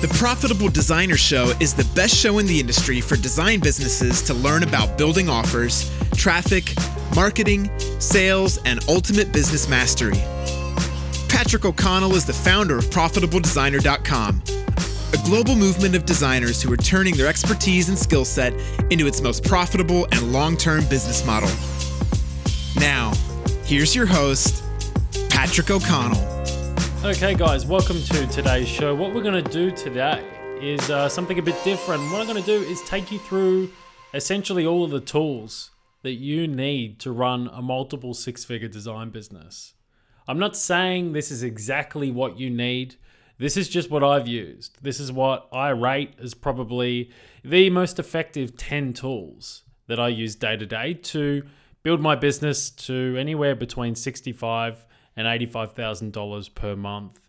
The Profitable Designer Show is the best show in the industry for design businesses to learn about building offers, traffic, marketing, sales, and ultimate business mastery. Patrick O'Connell is the founder of ProfitableDesigner.com, a global movement of designers who are turning their expertise and skill set into its most profitable and long term business model. Now, here's your host, Patrick O'Connell. Okay, guys, welcome to today's show. What we're going to do today is uh, something a bit different. What I'm going to do is take you through essentially all of the tools that you need to run a multiple six figure design business. I'm not saying this is exactly what you need. This is just what I've used. This is what I rate as probably the most effective 10 tools that I use day to day to build my business to anywhere between 65 and $85,000 per month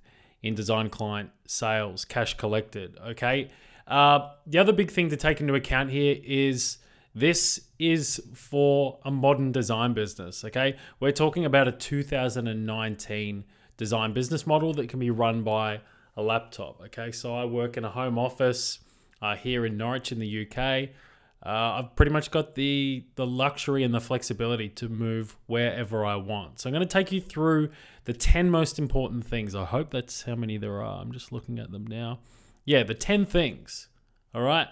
in design client sales, cash collected. Okay. Uh, the other big thing to take into account here is this is for a modern design business. Okay. We're talking about a 2019 design business model that can be run by a laptop. Okay. So I work in a home office uh, here in Norwich in the UK. Uh, I've pretty much got the the luxury and the flexibility to move wherever I want. So I'm going to take you through the 10 most important things. I hope that's how many there are. I'm just looking at them now. Yeah, the 10 things. All right.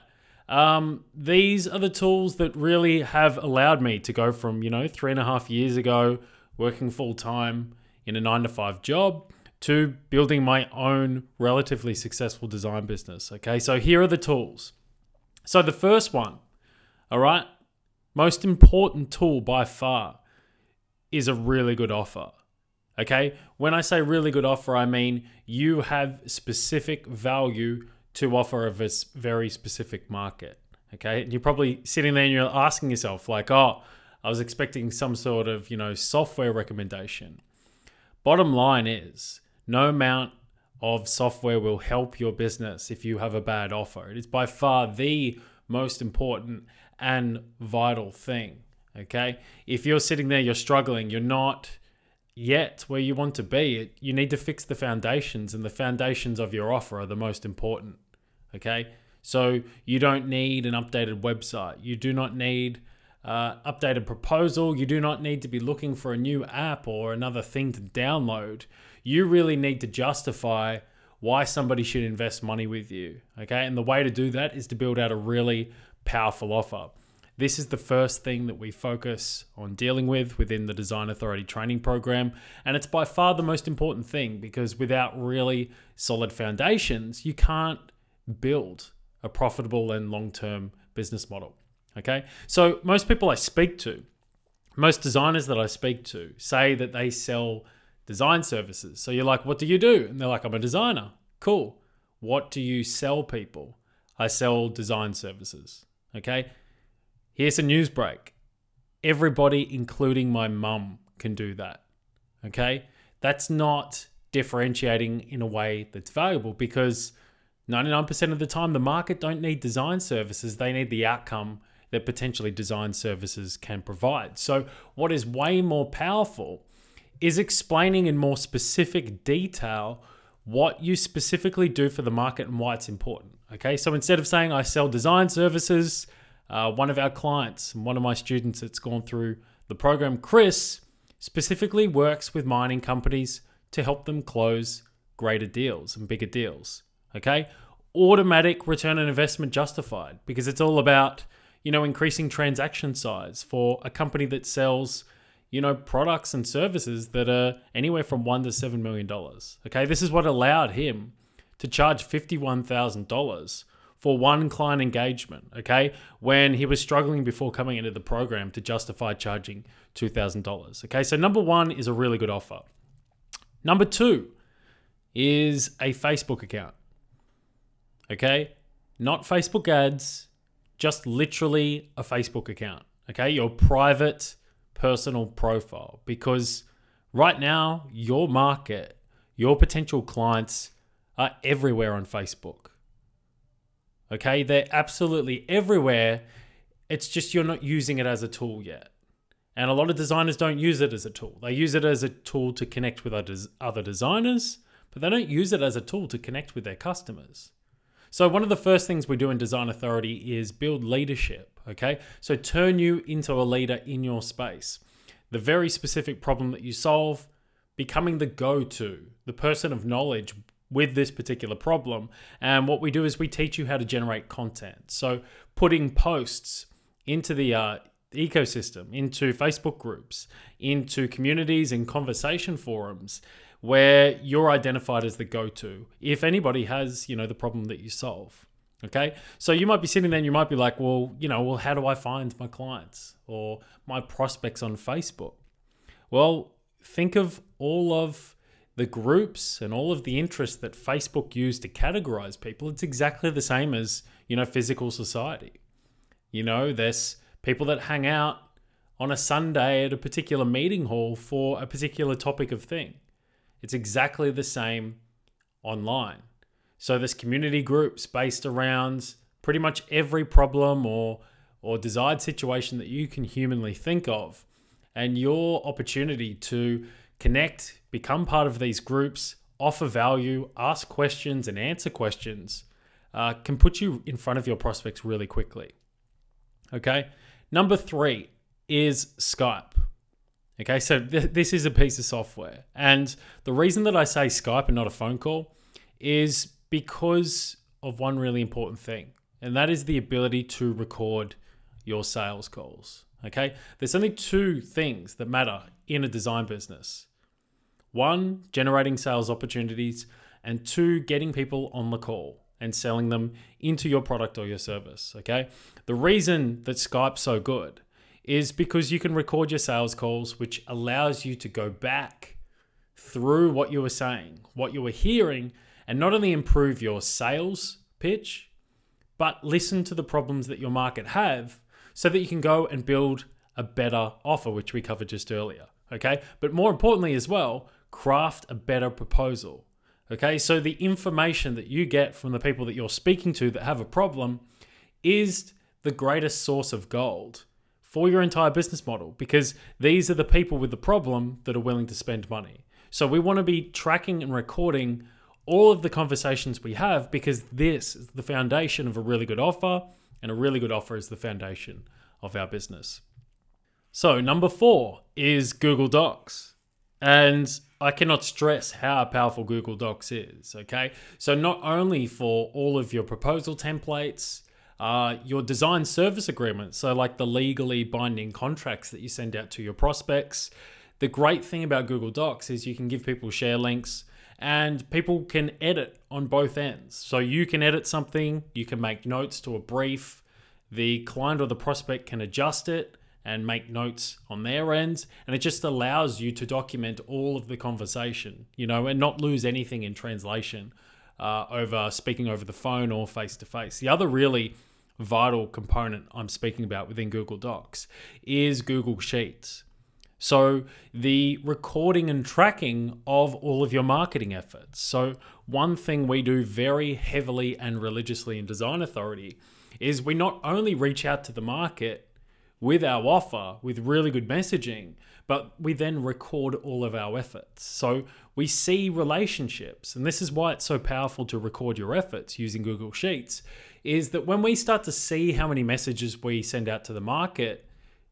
Um, these are the tools that really have allowed me to go from, you know, three and a half years ago working full time in a nine to five job to building my own relatively successful design business. Okay. So here are the tools. So the first one all right. Most important tool by far is a really good offer. Okay. When I say really good offer, I mean you have specific value to offer of a very specific market. Okay. And you're probably sitting there and you're asking yourself, like, oh, I was expecting some sort of, you know, software recommendation. Bottom line is no amount of software will help your business if you have a bad offer. It is by far the most important and vital thing. Okay. If you're sitting there, you're struggling, you're not yet where you want to be, you need to fix the foundations, and the foundations of your offer are the most important. Okay. So you don't need an updated website. You do not need uh, updated proposal. You do not need to be looking for a new app or another thing to download. You really need to justify why somebody should invest money with you. Okay. And the way to do that is to build out a really powerful offer. This is the first thing that we focus on dealing with within the Design Authority training program. And it's by far the most important thing because without really solid foundations, you can't build a profitable and long term business model. Okay. So, most people I speak to, most designers that I speak to, say that they sell design services. So, you're like, what do you do? And they're like, I'm a designer. Cool. What do you sell people? I sell design services. Okay. Here's a news break. Everybody, including my mum, can do that. Okay. That's not differentiating in a way that's valuable because 99% of the time the market don't need design services they need the outcome that potentially design services can provide so what is way more powerful is explaining in more specific detail what you specifically do for the market and why it's important Okay, so instead of saying I sell design services, uh, one of our clients one of my students that's gone through the program, Chris, specifically works with mining companies to help them close greater deals and bigger deals. Okay, automatic return on investment justified because it's all about you know increasing transaction size for a company that sells you know products and services that are anywhere from one to seven million dollars. Okay, this is what allowed him to charge $51,000 for one client engagement, okay? When he was struggling before coming into the program to justify charging $2,000, okay? So, number one is a really good offer. Number two is a Facebook account, okay? Not Facebook ads, just literally a Facebook account, okay? Your private personal profile. Because right now, your market, your potential clients, are everywhere on Facebook. Okay, they're absolutely everywhere. It's just you're not using it as a tool yet. And a lot of designers don't use it as a tool. They use it as a tool to connect with other designers, but they don't use it as a tool to connect with their customers. So, one of the first things we do in Design Authority is build leadership. Okay. So, turn you into a leader in your space. The very specific problem that you solve, becoming the go to, the person of knowledge with this particular problem. And what we do is we teach you how to generate content. So, putting posts into the uh, ecosystem, into Facebook groups, into communities and conversation forums where you're identified as the go-to if anybody has, you know, the problem that you solve. Okay. So you might be sitting there and you might be like, well, you know, well, how do I find my clients or my prospects on Facebook? Well, think of all of the groups and all of the interests that Facebook used to categorize people. It's exactly the same as, you know, physical society. You know, there's people that hang out on a Sunday at a particular meeting hall for a particular topic of thing. It's exactly the same online. So there's community groups based around pretty much every problem or or desired situation that you can humanly think of. And your opportunity to connect, become part of these groups, offer value, ask questions, and answer questions uh, can put you in front of your prospects really quickly. Okay. Number three is Skype. Okay, so th- this is a piece of software. And the reason that I say Skype and not a phone call is because of one really important thing, and that is the ability to record your sales calls. Okay, there's only two things that matter in a design business one, generating sales opportunities, and two, getting people on the call and selling them into your product or your service. Okay. The reason that Skype's so good is because you can record your sales calls, which allows you to go back through what you were saying, what you were hearing, and not only improve your sales pitch, but listen to the problems that your market have so that you can go and build a better offer, which we covered just earlier. Okay. But more importantly, as well, craft a better proposal. Okay, so the information that you get from the people that you're speaking to that have a problem is the greatest source of gold for your entire business model because these are the people with the problem that are willing to spend money. So we want to be tracking and recording all of the conversations we have because this is the foundation of a really good offer, and a really good offer is the foundation of our business. So, number four is Google Docs. And I cannot stress how powerful Google Docs is. Okay. So, not only for all of your proposal templates, uh, your design service agreements, so like the legally binding contracts that you send out to your prospects. The great thing about Google Docs is you can give people share links and people can edit on both ends. So, you can edit something, you can make notes to a brief, the client or the prospect can adjust it and make notes on their ends. And it just allows you to document all of the conversation, you know, and not lose anything in translation uh, over speaking over the phone or face to face. The other really vital component I'm speaking about within Google Docs is Google Sheets. So, the recording and tracking of all of your marketing efforts. So, one thing we do very heavily and religiously in Design Authority is we not only reach out to the market with our offer with really good messaging, but we then record all of our efforts. So we see relationships, and this is why it's so powerful to record your efforts using Google Sheets. Is that when we start to see how many messages we send out to the market,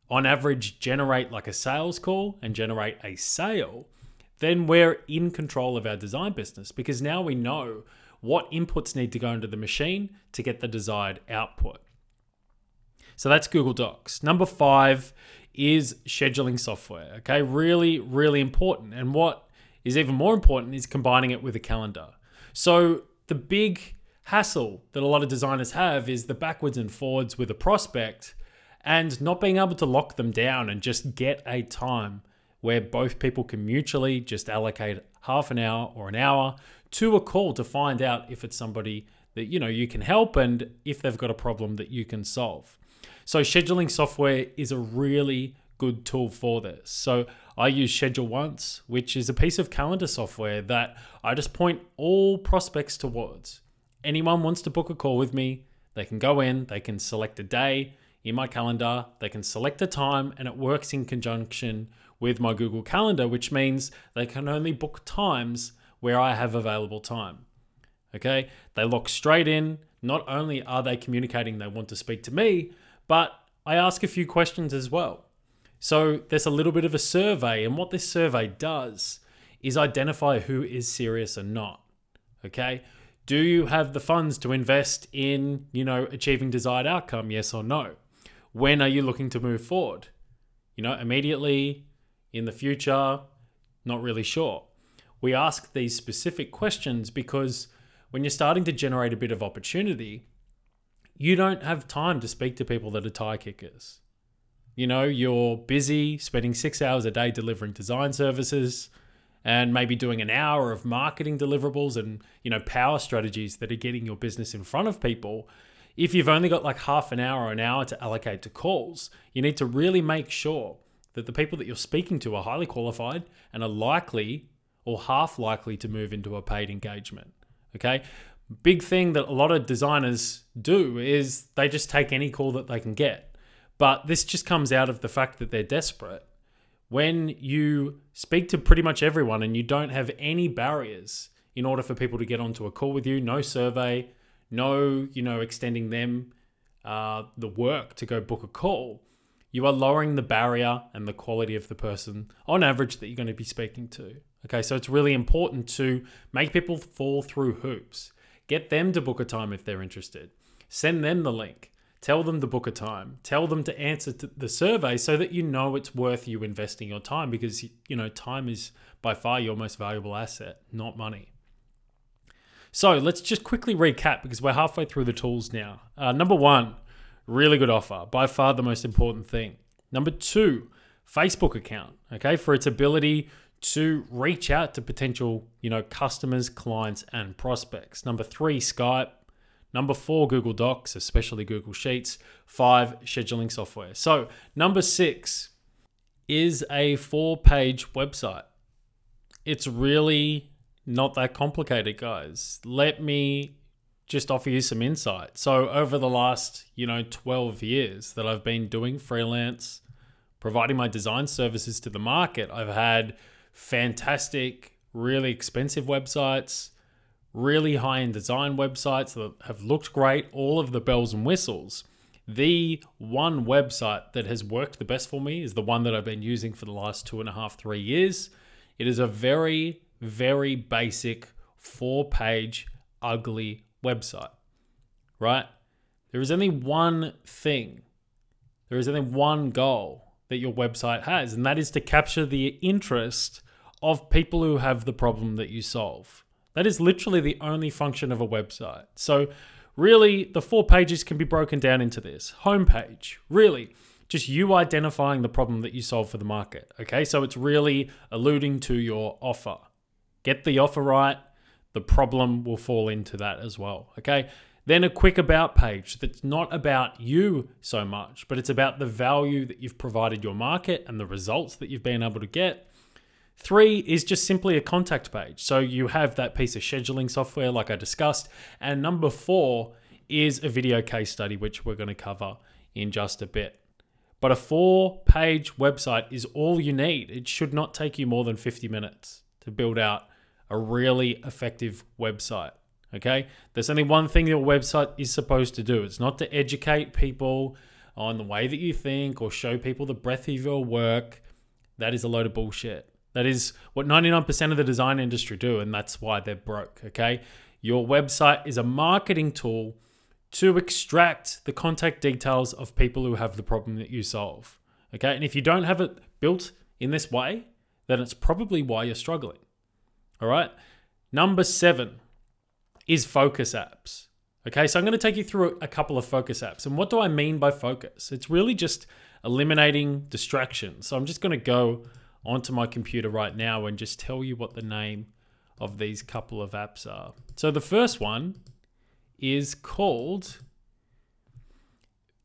on average, generate like a sales call and generate a sale, then we're in control of our design business because now we know what inputs need to go into the machine to get the desired output. So that's Google Docs. Number five is scheduling software. Okay, really, really important. And what is even more important is combining it with a calendar. So the big hassle that a lot of designers have is the backwards and forwards with a prospect and not being able to lock them down and just get a time where both people can mutually just allocate half an hour or an hour to a call to find out if it's somebody that you know you can help and if they've got a problem that you can solve. So scheduling software is a really good tool for this. So I use Schedule Once, which is a piece of calendar software that I just point all prospects towards. Anyone wants to book a call with me, they can go in, they can select a day in my calendar, they can select a time, and it works in conjunction with my Google Calendar, which means they can only book times where I have available time. Okay. They lock straight in. Not only are they communicating they want to speak to me, but I ask a few questions as well. So there's a little bit of a survey, and what this survey does is identify who is serious and not. Okay. Do you have the funds to invest in, you know, achieving desired outcome? Yes or no? When are you looking to move forward? You know, immediately, in the future, not really sure. We ask these specific questions because when you're starting to generate a bit of opportunity, you don't have time to speak to people that are tire kickers. You know, you're busy spending six hours a day delivering design services and maybe doing an hour of marketing deliverables and, you know, power strategies that are getting your business in front of people. If you've only got like half an hour or an hour to allocate to calls, you need to really make sure that the people that you're speaking to are highly qualified and are likely or half likely to move into a paid engagement. Okay. Big thing that a lot of designers do is they just take any call that they can get. But this just comes out of the fact that they're desperate. When you speak to pretty much everyone and you don't have any barriers in order for people to get onto a call with you, no survey, no, you know, extending them uh, the work to go book a call, you are lowering the barrier and the quality of the person on average that you're going to be speaking to. Okay, so it's really important to make people fall through hoops. Get them to book a time if they're interested. Send them the link. Tell them to book a time. Tell them to answer to the survey so that you know it's worth you investing your time because you know time is by far your most valuable asset, not money. So let's just quickly recap because we're halfway through the tools now. Uh, number one, really good offer, by far the most important thing. Number two, Facebook account, okay, for its ability to reach out to potential, you know, customers, clients, and prospects. Number three, Skype. Number four, Google Docs, especially Google Sheets. Five, scheduling software. So, number six is a four page website. It's really not that complicated, guys. Let me just offer you some insight. So, over the last, you know, 12 years that I've been doing freelance, providing my design services to the market, I've had fantastic, really expensive websites really high end design websites that have looked great, all of the bells and whistles. The one website that has worked the best for me is the one that I've been using for the last two and a half, three years. It is a very, very basic four page, ugly website, right? There is only one thing, there is only one goal that your website has, and that is to capture the interest of people who have the problem that you solve. That is literally the only function of a website. So, really, the four pages can be broken down into this homepage, really, just you identifying the problem that you solve for the market. Okay, so it's really alluding to your offer. Get the offer right, the problem will fall into that as well. Okay, then a quick about page that's not about you so much, but it's about the value that you've provided your market and the results that you've been able to get. Three is just simply a contact page. So you have that piece of scheduling software, like I discussed. And number four is a video case study, which we're going to cover in just a bit. But a four page website is all you need. It should not take you more than 50 minutes to build out a really effective website. Okay? There's only one thing your website is supposed to do it's not to educate people on the way that you think or show people the breadth of your work. That is a load of bullshit. That is what 99% of the design industry do, and that's why they're broke. Okay. Your website is a marketing tool to extract the contact details of people who have the problem that you solve. Okay. And if you don't have it built in this way, then it's probably why you're struggling. All right. Number seven is focus apps. Okay. So I'm going to take you through a couple of focus apps. And what do I mean by focus? It's really just eliminating distractions. So I'm just going to go onto my computer right now and just tell you what the name of these couple of apps are. So the first one is called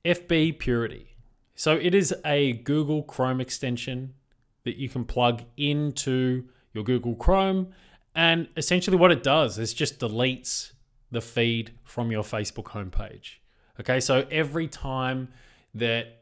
FB Purity. So it is a Google Chrome extension that you can plug into your Google Chrome. And essentially, what it does is just deletes the feed from your Facebook homepage. Okay, so every time that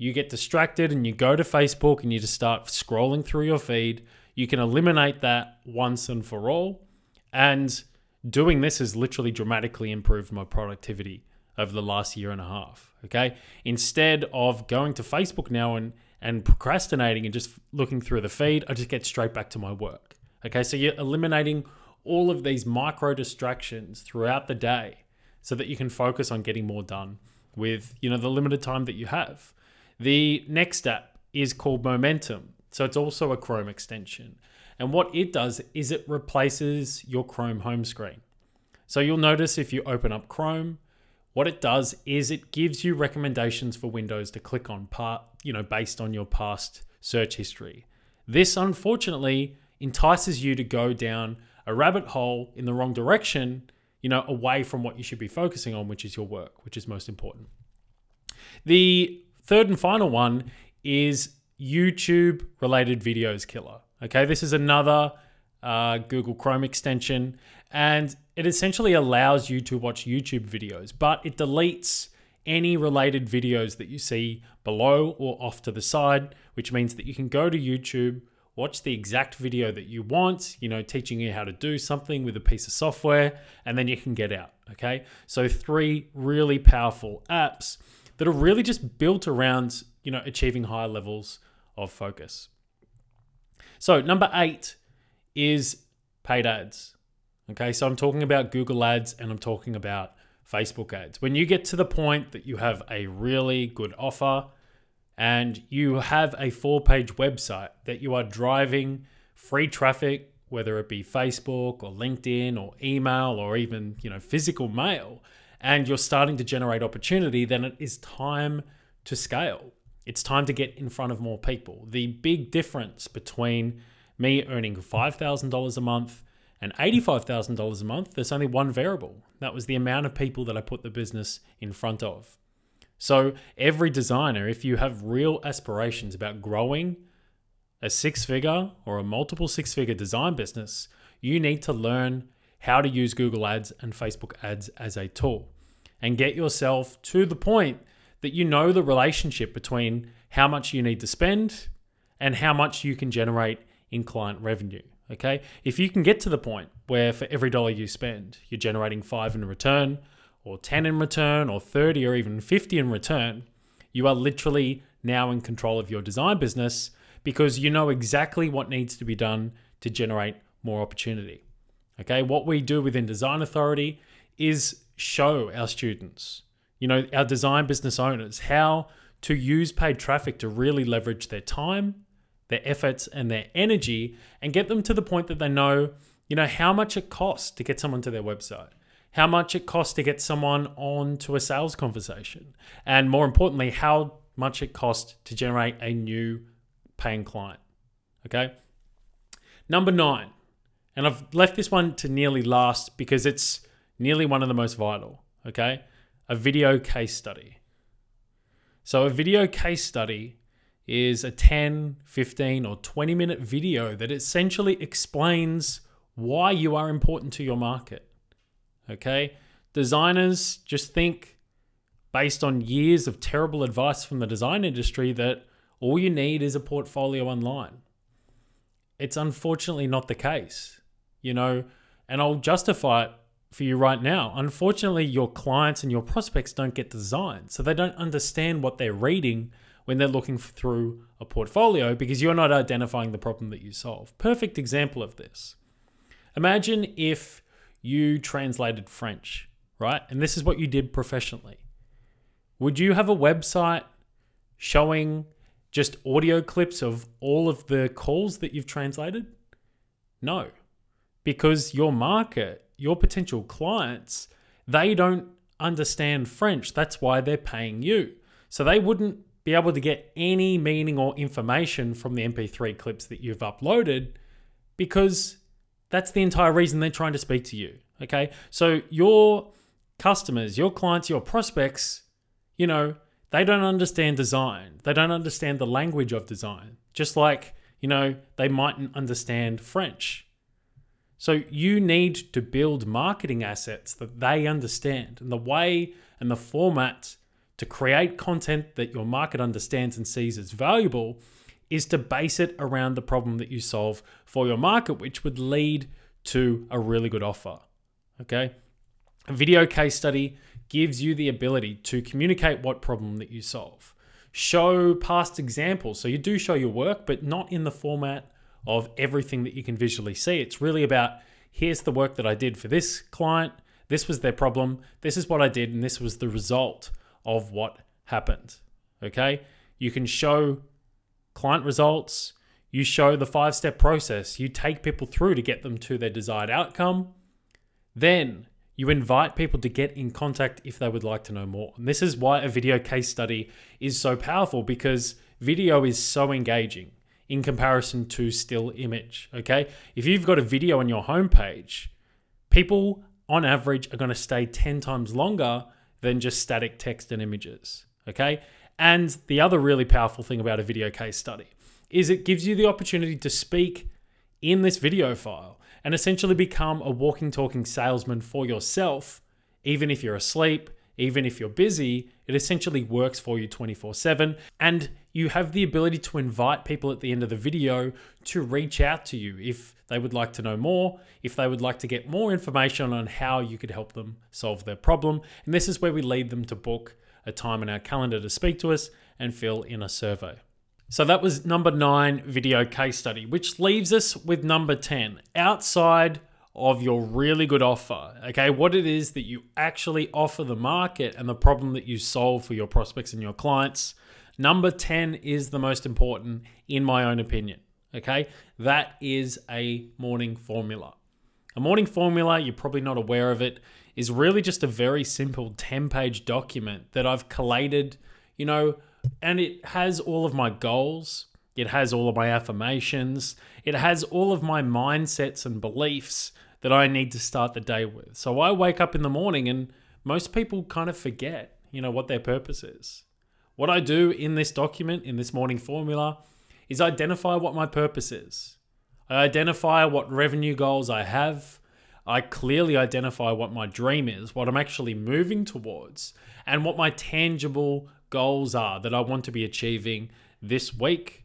you get distracted and you go to Facebook and you just start scrolling through your feed, you can eliminate that once and for all. And doing this has literally dramatically improved my productivity over the last year and a half. Okay. Instead of going to Facebook now and, and procrastinating and just looking through the feed, I just get straight back to my work. Okay. So you're eliminating all of these micro distractions throughout the day so that you can focus on getting more done with, you know, the limited time that you have. The next app is called Momentum. So it's also a Chrome extension. And what it does is it replaces your Chrome home screen. So you'll notice if you open up Chrome, what it does is it gives you recommendations for windows to click on part, you know, based on your past search history. This unfortunately entices you to go down a rabbit hole in the wrong direction, you know, away from what you should be focusing on, which is your work, which is most important. The third and final one is YouTube related videos killer. Okay, this is another uh, Google Chrome extension, and it essentially allows you to watch YouTube videos, but it deletes any related videos that you see below or off to the side, which means that you can go to YouTube, watch the exact video that you want, you know, teaching you how to do something with a piece of software, and then you can get out. Okay, so three really powerful apps that are really just built around, you know, achieving higher levels of focus. So, number eight is paid ads. Okay, so I'm talking about Google ads and I'm talking about Facebook ads. When you get to the point that you have a really good offer and you have a four page website that you are driving free traffic, whether it be Facebook or LinkedIn or email or even, you know, physical mail, and you're starting to generate opportunity, then it is time to scale. It's time to get in front of more people. The big difference between me earning $5,000 a month and $85,000 a month, there's only one variable. That was the amount of people that I put the business in front of. So, every designer, if you have real aspirations about growing a six figure or a multiple six figure design business, you need to learn how to use Google Ads and Facebook Ads as a tool and get yourself to the point that you know the relationship between how much you need to spend and how much you can generate in client revenue. Okay. If you can get to the point where for every dollar you spend, you're generating five in return, or 10 in return, or 30 or even 50 in return, you are literally now in control of your design business because you know exactly what needs to be done to generate more opportunity. Okay. What we do within Design Authority is show our students, you know, our design business owners, how to use paid traffic to really leverage their time, their efforts, and their energy and get them to the point that they know, you know, how much it costs to get someone to their website, how much it costs to get someone on to a sales conversation, and more importantly, how much it costs to generate a new paying client. Okay. Number nine, and I've left this one to nearly last because it's nearly one of the most vital. Okay. A video case study. So, a video case study is a 10, 15, or 20 minute video that essentially explains why you are important to your market. Okay? Designers just think, based on years of terrible advice from the design industry, that all you need is a portfolio online. It's unfortunately not the case, you know, and I'll justify it for you right now. Unfortunately, your clients and your prospects don't get designed, so they don't understand what they're reading when they're looking through a portfolio because you're not identifying the problem that you solve. Perfect example of this. Imagine if you translated French, right? And this is what you did professionally. Would you have a website showing just audio clips of all of the calls that you've translated? No, because your market, your potential clients, they don't understand French. That's why they're paying you. So they wouldn't be able to get any meaning or information from the MP3 clips that you've uploaded because that's the entire reason they're trying to speak to you. Okay. So your customers, your clients, your prospects, you know, they don't understand design. They don't understand the language of design, just like, you know, they mightn't understand French. So you need to build marketing assets that they understand. And the way and the format to create content that your market understands and sees as valuable is to base it around the problem that you solve for your market, which would lead to a really good offer. Okay. A video case study gives you the ability to communicate what problem that you solve. Show past examples. So you do show your work, but not in the format of everything that you can visually see. It's really about here's the work that I did for this client. This was their problem. This is what I did, and this was the result of what happened. Okay. You can show client results. You show the five step process. You take people through to get them to their desired outcome. Then you invite people to get in contact if they would like to know more. And this is why a video case study is so powerful because video is so engaging in comparison to still image. Okay. If you've got a video on your homepage, people on average are going to stay 10 times longer than just static text and images. Okay. And the other really powerful thing about a video case study is it gives you the opportunity to speak in this video file and essentially become a walking, talking salesman for yourself, even if you're asleep, even if you're busy, it essentially works for you 24 7. And you have the ability to invite people at the end of the video to reach out to you if they would like to know more, if they would like to get more information on how you could help them solve their problem. And this is where we lead them to book a time in our calendar to speak to us and fill in a survey. So that was number nine video case study, which leaves us with number 10 outside of your really good offer. Okay, what it is that you actually offer the market and the problem that you solve for your prospects and your clients. Number 10 is the most important, in my own opinion. Okay, that is a morning formula. A morning formula, you're probably not aware of it, is really just a very simple 10 page document that I've collated, you know, and it has all of my goals. It has all of my affirmations. It has all of my mindsets and beliefs that I need to start the day with. So I wake up in the morning and most people kind of forget, you know, what their purpose is. What I do in this document, in this morning formula, is identify what my purpose is. I identify what revenue goals I have. I clearly identify what my dream is, what I'm actually moving towards, and what my tangible goals are that I want to be achieving this week,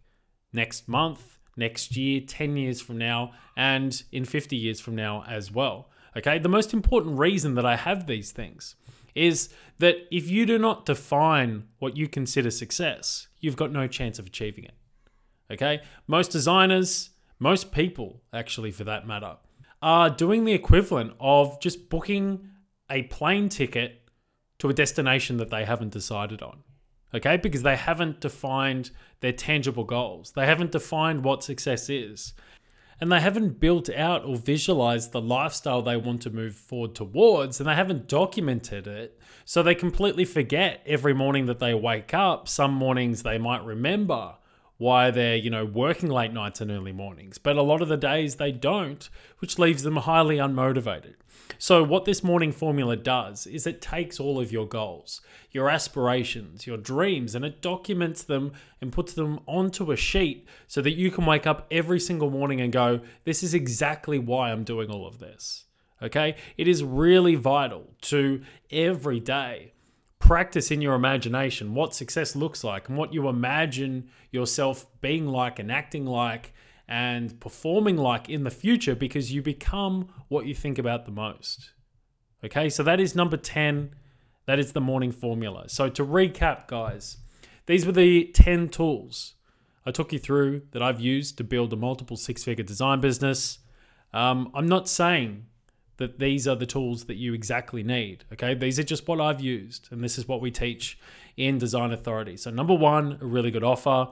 next month, next year, 10 years from now, and in 50 years from now as well. Okay, the most important reason that I have these things is that if you do not define what you consider success, you've got no chance of achieving it. Okay, most designers, most people, actually, for that matter, are doing the equivalent of just booking a plane ticket to a destination that they haven't decided on okay? Because they haven't defined their tangible goals, they haven't defined what success is. And they haven't built out or visualized the lifestyle they want to move forward towards, and they haven't documented it. So they completely forget every morning that they wake up. Some mornings they might remember why they're, you know, working late nights and early mornings, but a lot of the days they don't, which leaves them highly unmotivated. So, what this morning formula does is it takes all of your goals, your aspirations, your dreams, and it documents them and puts them onto a sheet so that you can wake up every single morning and go, This is exactly why I'm doing all of this. Okay? It is really vital to every day practice in your imagination what success looks like and what you imagine yourself being like and acting like and performing like in the future because you become what you think about the most. Okay, so that is number 10. That is the morning formula. So to recap, guys, these were the 10 tools I took you through that I've used to build a multiple six figure design business. Um, I'm not saying that these are the tools that you exactly need. Okay, these are just what I've used, and this is what we teach in Design Authority. So, number one, a really good offer.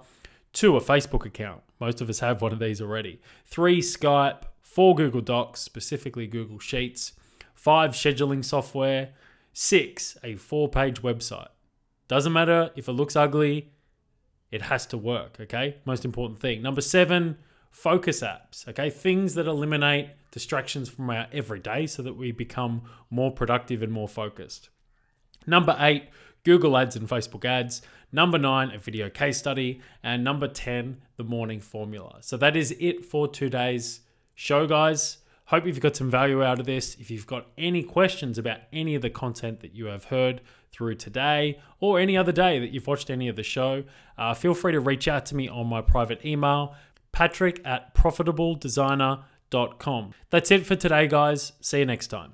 Two, a Facebook account. Most of us have one of these already. Three, Skype. Four, Google Docs, specifically Google Sheets. Five, scheduling software. Six, a four page website. Doesn't matter if it looks ugly, it has to work, okay? Most important thing. Number seven, focus apps, okay? Things that eliminate distractions from our everyday so that we become more productive and more focused. Number eight, Google Ads and Facebook Ads. Number nine, a video case study. And number 10, the morning formula. So that is it for today's show, guys. Hope you've got some value out of this. If you've got any questions about any of the content that you have heard through today or any other day that you've watched any of the show, uh, feel free to reach out to me on my private email, patrick at profitabledesigner.com. That's it for today, guys. See you next time.